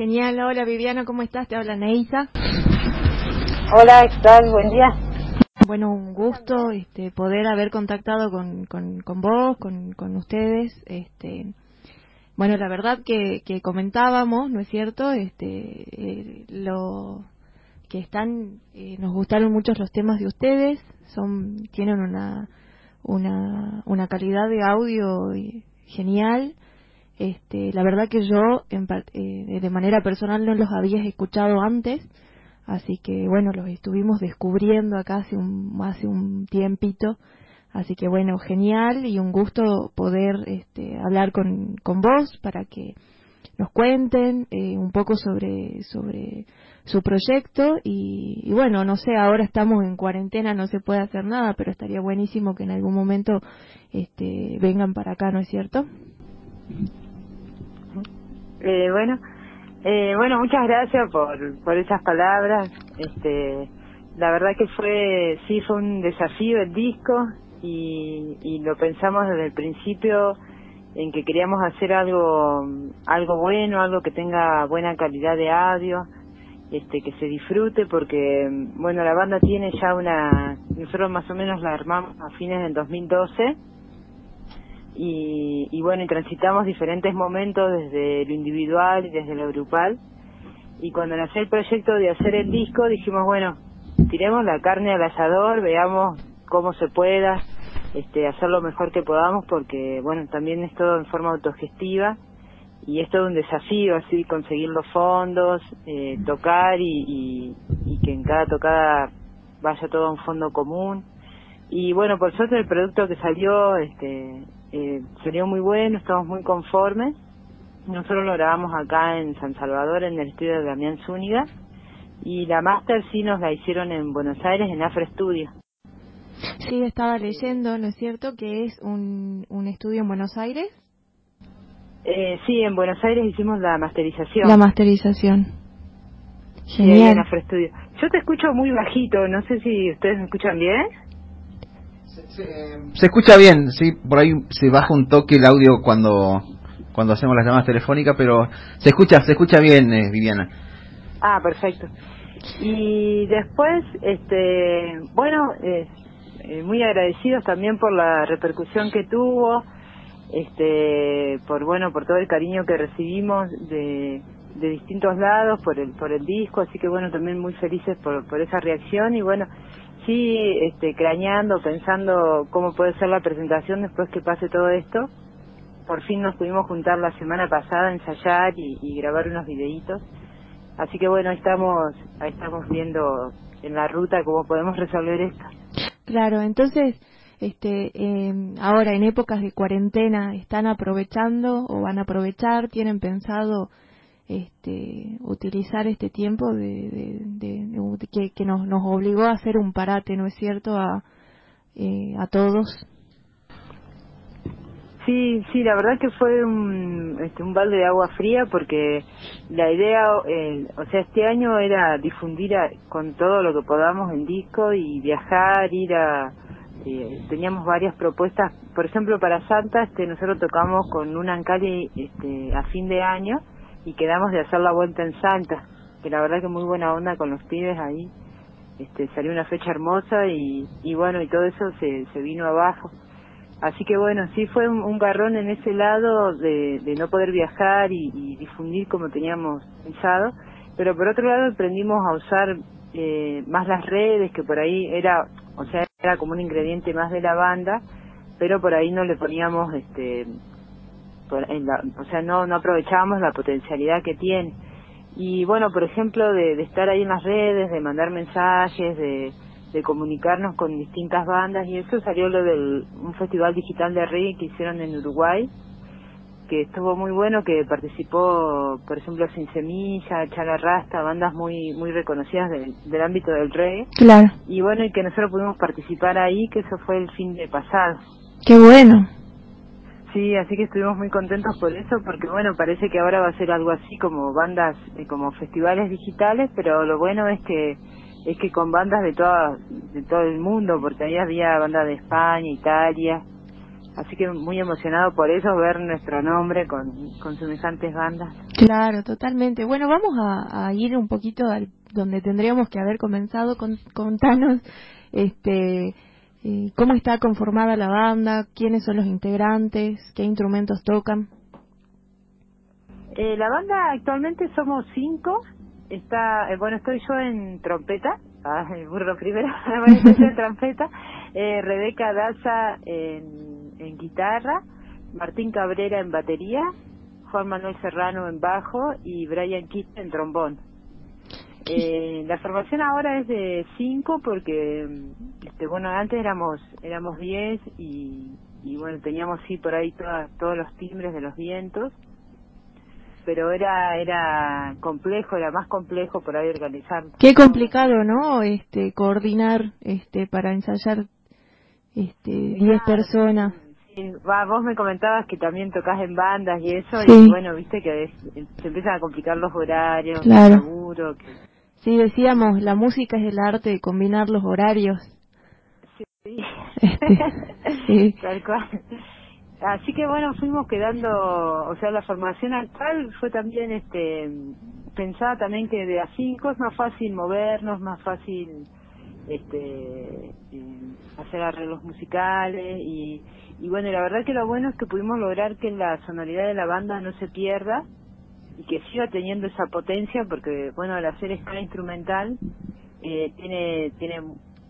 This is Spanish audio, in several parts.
Genial, hola Viviana, ¿cómo estás? Te habla Neisa. Hola, ¿qué tal? Buen día. Bueno, un gusto este, poder haber contactado con, con, con vos, con, con ustedes. Este, bueno, la verdad que, que comentábamos, ¿no es cierto? Este, eh, lo que están, eh, nos gustaron mucho los temas de ustedes, son, tienen una, una, una calidad de audio genial. Este, la verdad que yo, en, eh, de manera personal, no los había escuchado antes Así que bueno, los estuvimos descubriendo acá hace un, hace un tiempito. Así que bueno, genial y un gusto poder este, hablar con, con vos para que nos cuenten eh, un poco sobre, sobre su proyecto y, y, bueno, no sé, ahora estamos en cuarentena, no se puede hacer nada, pero estaría buenísimo que en algún momento este, vengan para acá, ¿no es cierto? Eh, bueno, eh, bueno, muchas gracias por, por esas palabras. Este, la verdad que fue, sí, fue un desafío el disco y, y lo pensamos desde el principio en que queríamos hacer algo, algo bueno, algo que tenga buena calidad de audio, este, que se disfrute porque, bueno, la banda tiene ya una, nosotros más o menos la armamos a fines del 2012 y, y bueno, y transitamos diferentes momentos desde lo individual y desde lo grupal. Y cuando nació el proyecto de hacer el disco, dijimos, bueno, tiremos la carne al asador, veamos cómo se pueda, este, hacer lo mejor que podamos, porque bueno, también es todo en forma autogestiva y es todo un desafío, así, conseguir los fondos, eh, tocar y, y, y que en cada tocada vaya todo a un fondo común. Y bueno, por suerte el producto que salió, este, eh, salió muy bueno, estamos muy conformes. Nosotros lo grabamos acá en San Salvador, en el estudio de Damián Zúñiga, y la máster sí nos la hicieron en Buenos Aires, en Afro Studio. Sí, estaba leyendo, ¿no es cierto?, que es un, un estudio en Buenos Aires. Eh, sí, en Buenos Aires hicimos la masterización. La masterización. Genial. Sí, en Afro Studio. Yo te escucho muy bajito, no sé si ustedes me escuchan bien. Se, escucha bien, sí, por ahí se baja un toque el audio cuando cuando hacemos las llamadas telefónicas, pero se escucha se escucha bien, eh, Viviana. Ah, perfecto. Y después, este, bueno, eh, muy agradecidos también por la repercusión que tuvo, este, por bueno, por todo el cariño que recibimos de, de distintos lados por el por el disco, así que bueno, también muy felices por por esa reacción y bueno, sí, este, crañando, pensando cómo puede ser la presentación después que pase todo esto. Por fin nos pudimos juntar la semana pasada, ensayar y, y grabar unos videitos. Así que bueno, estamos, estamos viendo en la ruta cómo podemos resolver esto. Claro, entonces, este, eh, ahora en épocas de cuarentena, ¿están aprovechando o van a aprovechar? ¿Tienen pensado este, utilizar este tiempo de, de, que, nos, nos obligó a hacer un parate, ¿no es cierto?, a, eh, a todos. Sí, sí, la verdad que fue un, este, un balde de agua fría porque la idea, eh, o sea, este año era difundir con todo lo que podamos en disco y viajar, ir a... Eh, teníamos varias propuestas, por ejemplo, para Santa, este, nosotros tocamos con un Ancali este, a fin de año y quedamos de hacer la vuelta en Santa, que la verdad que muy buena onda con los pibes ahí. Este, salió una fecha hermosa y, y bueno, y todo eso se, vino abajo. Así que bueno, sí fue un, garrón en ese lado de, de no poder viajar y, y, difundir como teníamos pensado, pero por otro lado aprendimos a usar eh, más las redes, que por ahí era, o sea, era como un ingrediente más de la banda, pero por ahí no le poníamos este o sea, no, no aprovechábamos la potencialidad que tiene. Y bueno, por ejemplo, de, de estar ahí en las redes, de mandar mensajes, de, de comunicarnos con distintas bandas y eso salió lo del un festival digital de reggae que hicieron en Uruguay que estuvo muy bueno que participó por ejemplo Sin Semilla, Chala Rasta, bandas muy muy reconocidas del ámbito del reggae. Claro. Y bueno, y que nosotros pudimos participar ahí, que eso fue el fin de pasado. Qué bueno. Sí, así que estuvimos muy contentos por eso, porque bueno, parece que ahora va a ser algo así como bandas, eh, como festivales digitales, pero lo bueno es que es que con bandas de toda, de todo el mundo, porque ahí había bandas de España, Italia, así que muy emocionado por eso, ver nuestro nombre con, con semejantes bandas. Claro, totalmente. Bueno, vamos a, ir un poquito al, donde tendríamos que haber comenzado. Con, contanos este, eh, cómo está conformada la banda, quiénes son los integrantes, qué instrumentos tocan. Eh, la banda actualmente somos cinco. Está, eh, bueno, estoy yo en trompeta, ah, el burro primero, estoy en trompeta, eh, Rebeca Daza en, guitarra, Martín Cabrera en batería, Juan Manuel Serrano en bajo y Brian Kiste en trombón. Eh, la formación ahora es de cinco porque, este, bueno, antes éramos éramos diez y, y bueno, teníamos sí por ahí todos los timbres de los vientos pero era era complejo, era más complejo por ahí organizar. Qué complicado, ¿no? Este coordinar este para ensayar este 10 personas. Sí, va, vos me comentabas que también tocas en bandas y eso y bueno, viste que se empiezan a complicar los horarios, claro. seguro que... Sí, decíamos, la música es el arte de combinar los horarios. Sí, sí. Este, sí. Tal cual. Así que bueno, fuimos quedando, o sea, la formación actual fue también este pensada también que de a cinco es más fácil movernos, más fácil este eh, hacer arreglos musicales y, y bueno, la verdad que lo bueno es que pudimos lograr que la sonoridad de la banda no se pierda y que siga teniendo esa potencia porque bueno, al hacer escala instrumental eh, tiene tiene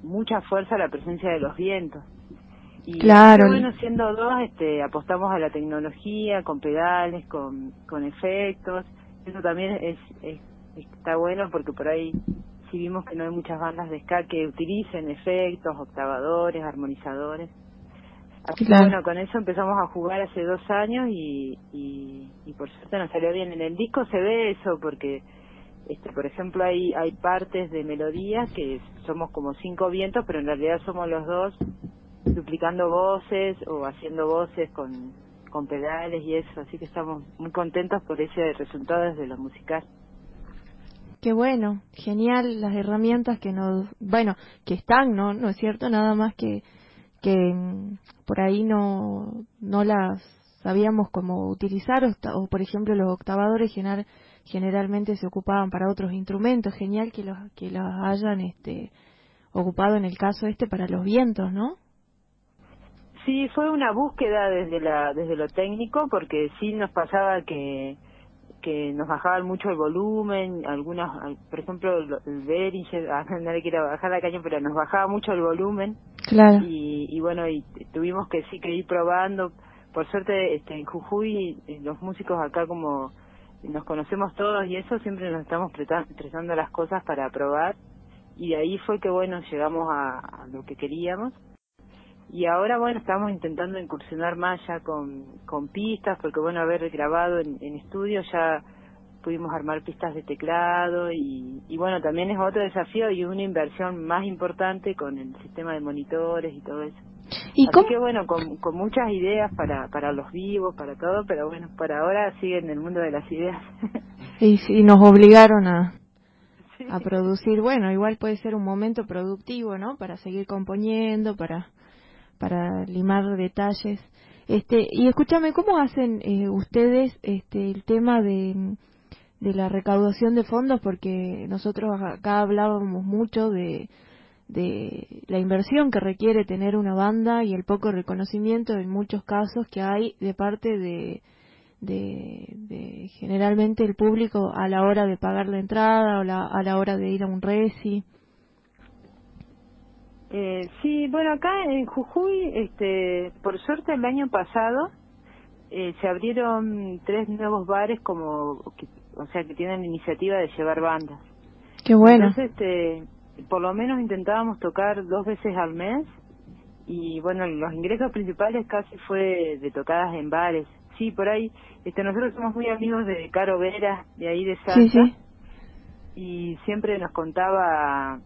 mucha fuerza la presencia de los vientos y claro. bueno, siendo dos, este, apostamos a la tecnología, con pedales, con, con efectos. Eso también es, está bueno porque por ahí sí vimos que no hay muchas bandas de ska que utilicen efectos, octavadores, armonizadores. Así que bueno, con eso empezamos a jugar hace dos años y, y, y por suerte nos salió bien. En el disco se ve eso porque, este, por ejemplo, hay, hay partes de melodías que somos como cinco vientos, pero en realidad somos los dos duplicando voces o haciendo voces con, con pedales y eso, así que estamos muy contentos por ese resultado desde lo musical. Qué bueno, genial las herramientas que nos, bueno, que están, ¿no? No es cierto, nada más que que mm, por ahí no no las sabíamos cómo utilizar o, por ejemplo los octavadores general, generalmente se ocupaban para otros instrumentos, genial que los que los hayan este ocupado en el caso este para los vientos, ¿no? Sí, fue una búsqueda desde la desde lo técnico porque sí nos pasaba que que nos bajaban mucho el volumen, algunas, por ejemplo, el Behringer, ah, no le quiero bajar la caña, pero nos bajaba mucho el volumen. Claro. Y, y bueno, y tuvimos que sí que ir probando. Por suerte, este, en Jujuy, eh, los músicos acá como nos conocemos todos y eso, siempre nos estamos prestando las cosas para probar. Y de ahí fue que, bueno, llegamos a lo que queríamos y ahora bueno estamos intentando incursionar más ya con, con pistas porque bueno haber grabado en, en estudio ya pudimos armar pistas de teclado y, y bueno también es otro desafío y una inversión más importante con el sistema de monitores y todo eso ¿Y Así que bueno, con, con muchas ideas para, para los vivos, para todo, pero bueno, por ahora sigue en el mundo de las ideas. y, y nos obligaron a, a producir, bueno, igual puede ser un momento productivo, ¿no? Para seguir componiendo, para para limar detalles. Este, y escúchame, ¿cómo hacen eh, ustedes este, el tema de, de la recaudación de fondos? Porque nosotros acá hablábamos mucho de, de la inversión que requiere tener una banda y el poco reconocimiento en muchos casos que hay de parte de, de, generalmente el público a la hora de pagar la entrada o la, a la hora de ir a un reci. Eh, sí, bueno, acá en Jujuy, este, por suerte el año pasado eh, se abrieron tres nuevos bares como, o sea, que tienen iniciativa de llevar bandas. Qué bueno. Entonces, este, por lo menos intentábamos tocar dos veces al mes y bueno, los ingresos principales casi fue de tocadas en bares. Sí, por ahí, este, nosotros somos muy amigos de Caro Vera, de ahí de. Sí, sí. Y siempre nos contaba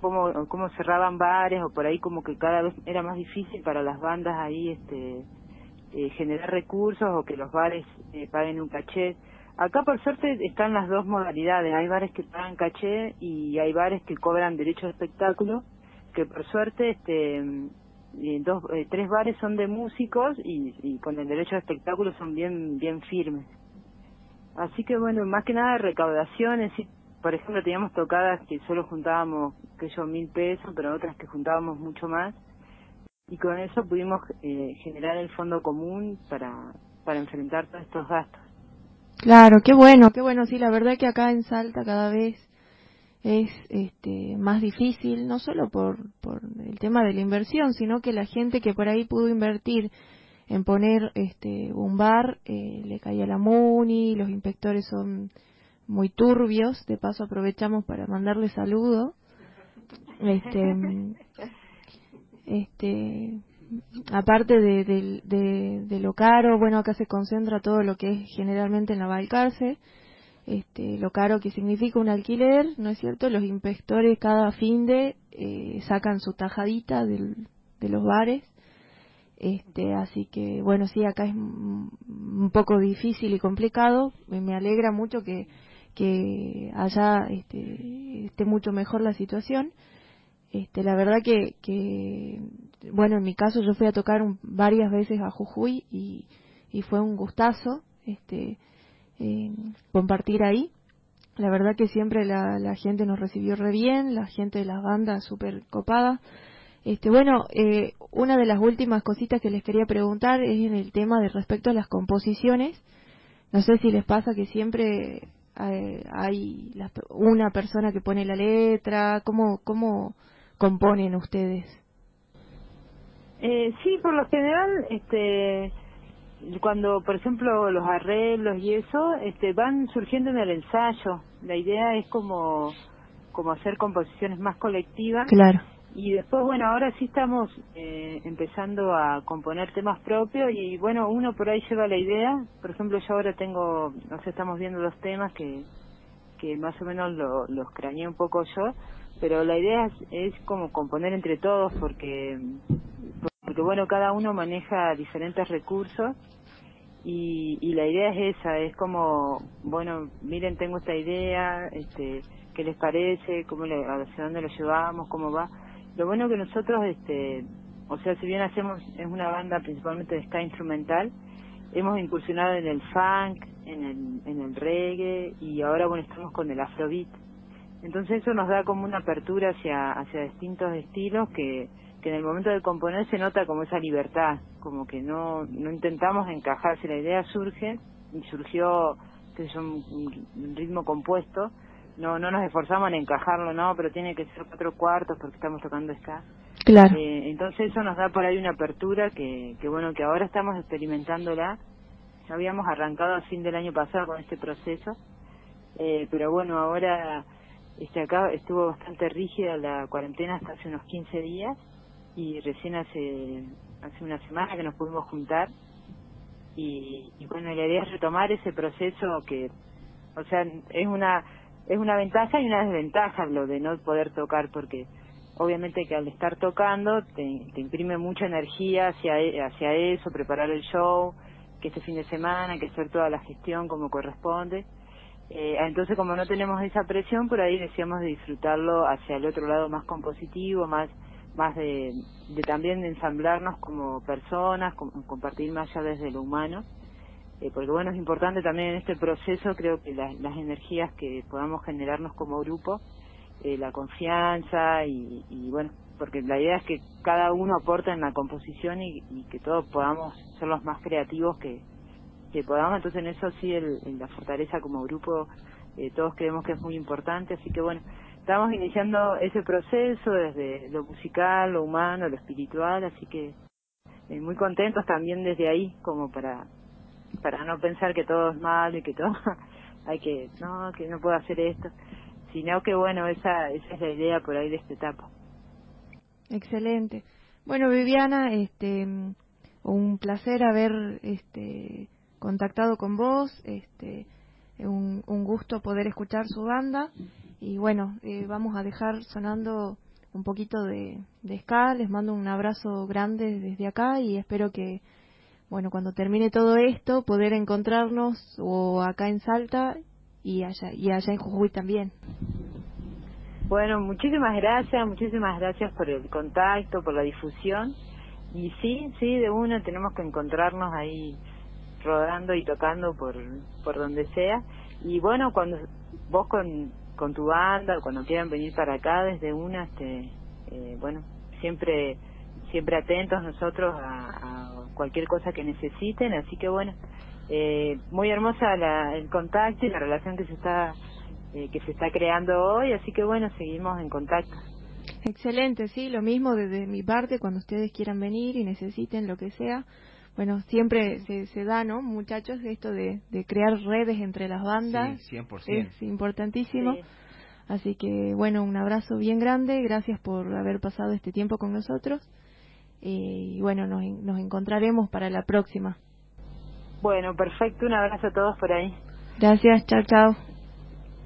cómo, cómo cerraban bares o por ahí como que cada vez era más difícil para las bandas ahí este eh, generar recursos o que los bares eh, paguen un caché. Acá por suerte están las dos modalidades, hay bares que pagan caché y hay bares que cobran derecho de espectáculo, que por suerte este eh, dos, tres bares son de músicos y, y con el derecho de espectáculo son bien bien firmes. Así que bueno, más que nada recaudaciones, por ejemplo teníamos tocadas que solo juntábamos, que yo, mil pesos, pero otras que juntábamos mucho más. Y con eso pudimos eh, generar el fondo común para, para enfrentar todos estos gastos. Claro, qué bueno, qué bueno. Sí, la verdad que acá en Salta cada vez es este, más difícil, no solo por, por el tema de la inversión, sino que la gente que por ahí pudo invertir en poner este, un bar, eh, le caía la MUNI, los inspectores son muy turbios, de paso aprovechamos para mandarle saludo. Este, este, aparte de, de, lo caro, bueno, acá se concentra todo lo que es generalmente en la Balcarce, este, lo caro que significa un alquiler, ¿no es cierto? Los inspectores cada fin de eh, sacan su tajadita del, de los bares, este, así que bueno, sí, acá es un poco difícil y complicado, me alegra mucho que, que allá este, esté mucho mejor la situación. Este, la verdad que, que, bueno, en mi caso yo fui a tocar varias veces a Jujuy y, fue un gustazo este, compartir ahí. La verdad que siempre la, la, gente nos recibió re bien, la gente de las bandas súper copada. Este, bueno, eh, una de las últimas cositas que les quería preguntar es en el tema de respecto a las composiciones. No sé si les pasa que siempre eh, hay una persona que pone la letra, ¿cómo, cómo componen ustedes? Eh, sí, por lo general, este, cuando, por ejemplo, los arreglos y eso, este, van surgiendo en el ensayo. La idea es como, como hacer composiciones más colectivas. Claro. Y después, bueno, ahora sí estamos eh, empezando a componer temas propios y, bueno, uno por ahí lleva la idea. Por ejemplo, yo ahora tengo, no sé, estamos viendo los temas que, que más o menos lo, los craneé un poco yo, pero la idea es, es como componer entre todos porque, porque, bueno, cada uno maneja diferentes recursos y, y la idea es esa, es como, bueno, miren, tengo esta idea, este, ¿qué les parece? ¿Cómo le, ¿Hacia dónde lo llevamos? ¿Cómo va? Lo bueno que nosotros, este, o sea, si bien hacemos, es una banda principalmente de ska instrumental, hemos incursionado en el funk, en el, en el reggae y ahora bueno estamos con el afrobeat. Entonces eso nos da como una apertura hacia, hacia distintos estilos que, que en el momento de componer se nota como esa libertad, como que no, no intentamos encajar, si la idea surge y surgió que es un, un ritmo compuesto, no no nos esforzamos en encajarlo, no, pero tiene que ser cuatro cuartos porque estamos tocando ska. Claro. Eh, entonces eso nos da por ahí una apertura que, que bueno, que ahora estamos experimentándola. Habíamos arrancado a fin del año pasado con este proceso, eh, pero bueno, ahora este acá estuvo bastante rígida la cuarentena hasta hace unos 15 días y recién hace hace una semana que nos pudimos juntar y, y bueno, la idea es retomar ese proceso que, o sea, es una es una ventaja y una desventaja lo de no poder tocar porque obviamente que al estar tocando te, imprime mucha energía hacia, e, hacia eso, preparar el show, que este fin de semana, que hacer toda la gestión como corresponde. Eh, entonces como no tenemos esa presión, por ahí decíamos de disfrutarlo hacia el otro lado más compositivo, más más de, de también de ensamblarnos como personas, compartir más allá desde lo humano eh, porque bueno, es importante también en este proceso, creo que las energías que podamos generarnos como grupo, eh, la confianza y, y, bueno, porque la idea es que cada uno aporte en la composición y, que todos podamos ser los más creativos que, que podamos, entonces en eso sí, el, la fortaleza como grupo, eh, todos creemos que es muy importante, así que bueno, estamos iniciando ese proceso desde lo musical, lo humano, lo espiritual, así que muy contentos también desde ahí como para para no pensar que todo es malo y que todo hay que no que no puedo hacer esto sino que bueno esa esa es la idea por ahí de esta etapa. Excelente. Bueno Viviana este un placer haber este contactado con vos este un, un gusto poder escuchar su banda. Y bueno eh, vamos a dejar sonando un poquito de, de ska. Les mando un abrazo grande desde acá y espero que bueno, cuando termine todo esto, poder encontrarnos o acá en Salta y allá, y allá en Jujuy también. Bueno, muchísimas gracias, muchísimas gracias por el contacto, por la difusión. Y sí, sí, de una tenemos que encontrarnos ahí rodando y tocando por, por donde sea. Y bueno, cuando vos con, tu banda, cuando quieran venir para acá desde una, este, eh, bueno, siempre siempre atentos nosotros a, cualquier cosa que necesiten, así que bueno, eh, muy hermosa la, el contacto y la relación que se está eh, que se está creando hoy, así que bueno, seguimos en contacto. Excelente, sí, lo mismo desde mi parte, cuando ustedes quieran venir y necesiten lo que sea. Bueno, siempre se, se da, ¿no, muchachos? Esto de, de crear redes entre las bandas. Sí, 100%. Es importantísimo. Así que, bueno, un abrazo bien grande. Gracias por haber pasado este tiempo con nosotros. Eh, y bueno, nos, nos encontraremos para la próxima. Bueno, perfecto. Un abrazo a todos por ahí. Gracias. Chao, chao.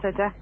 Chao, chao.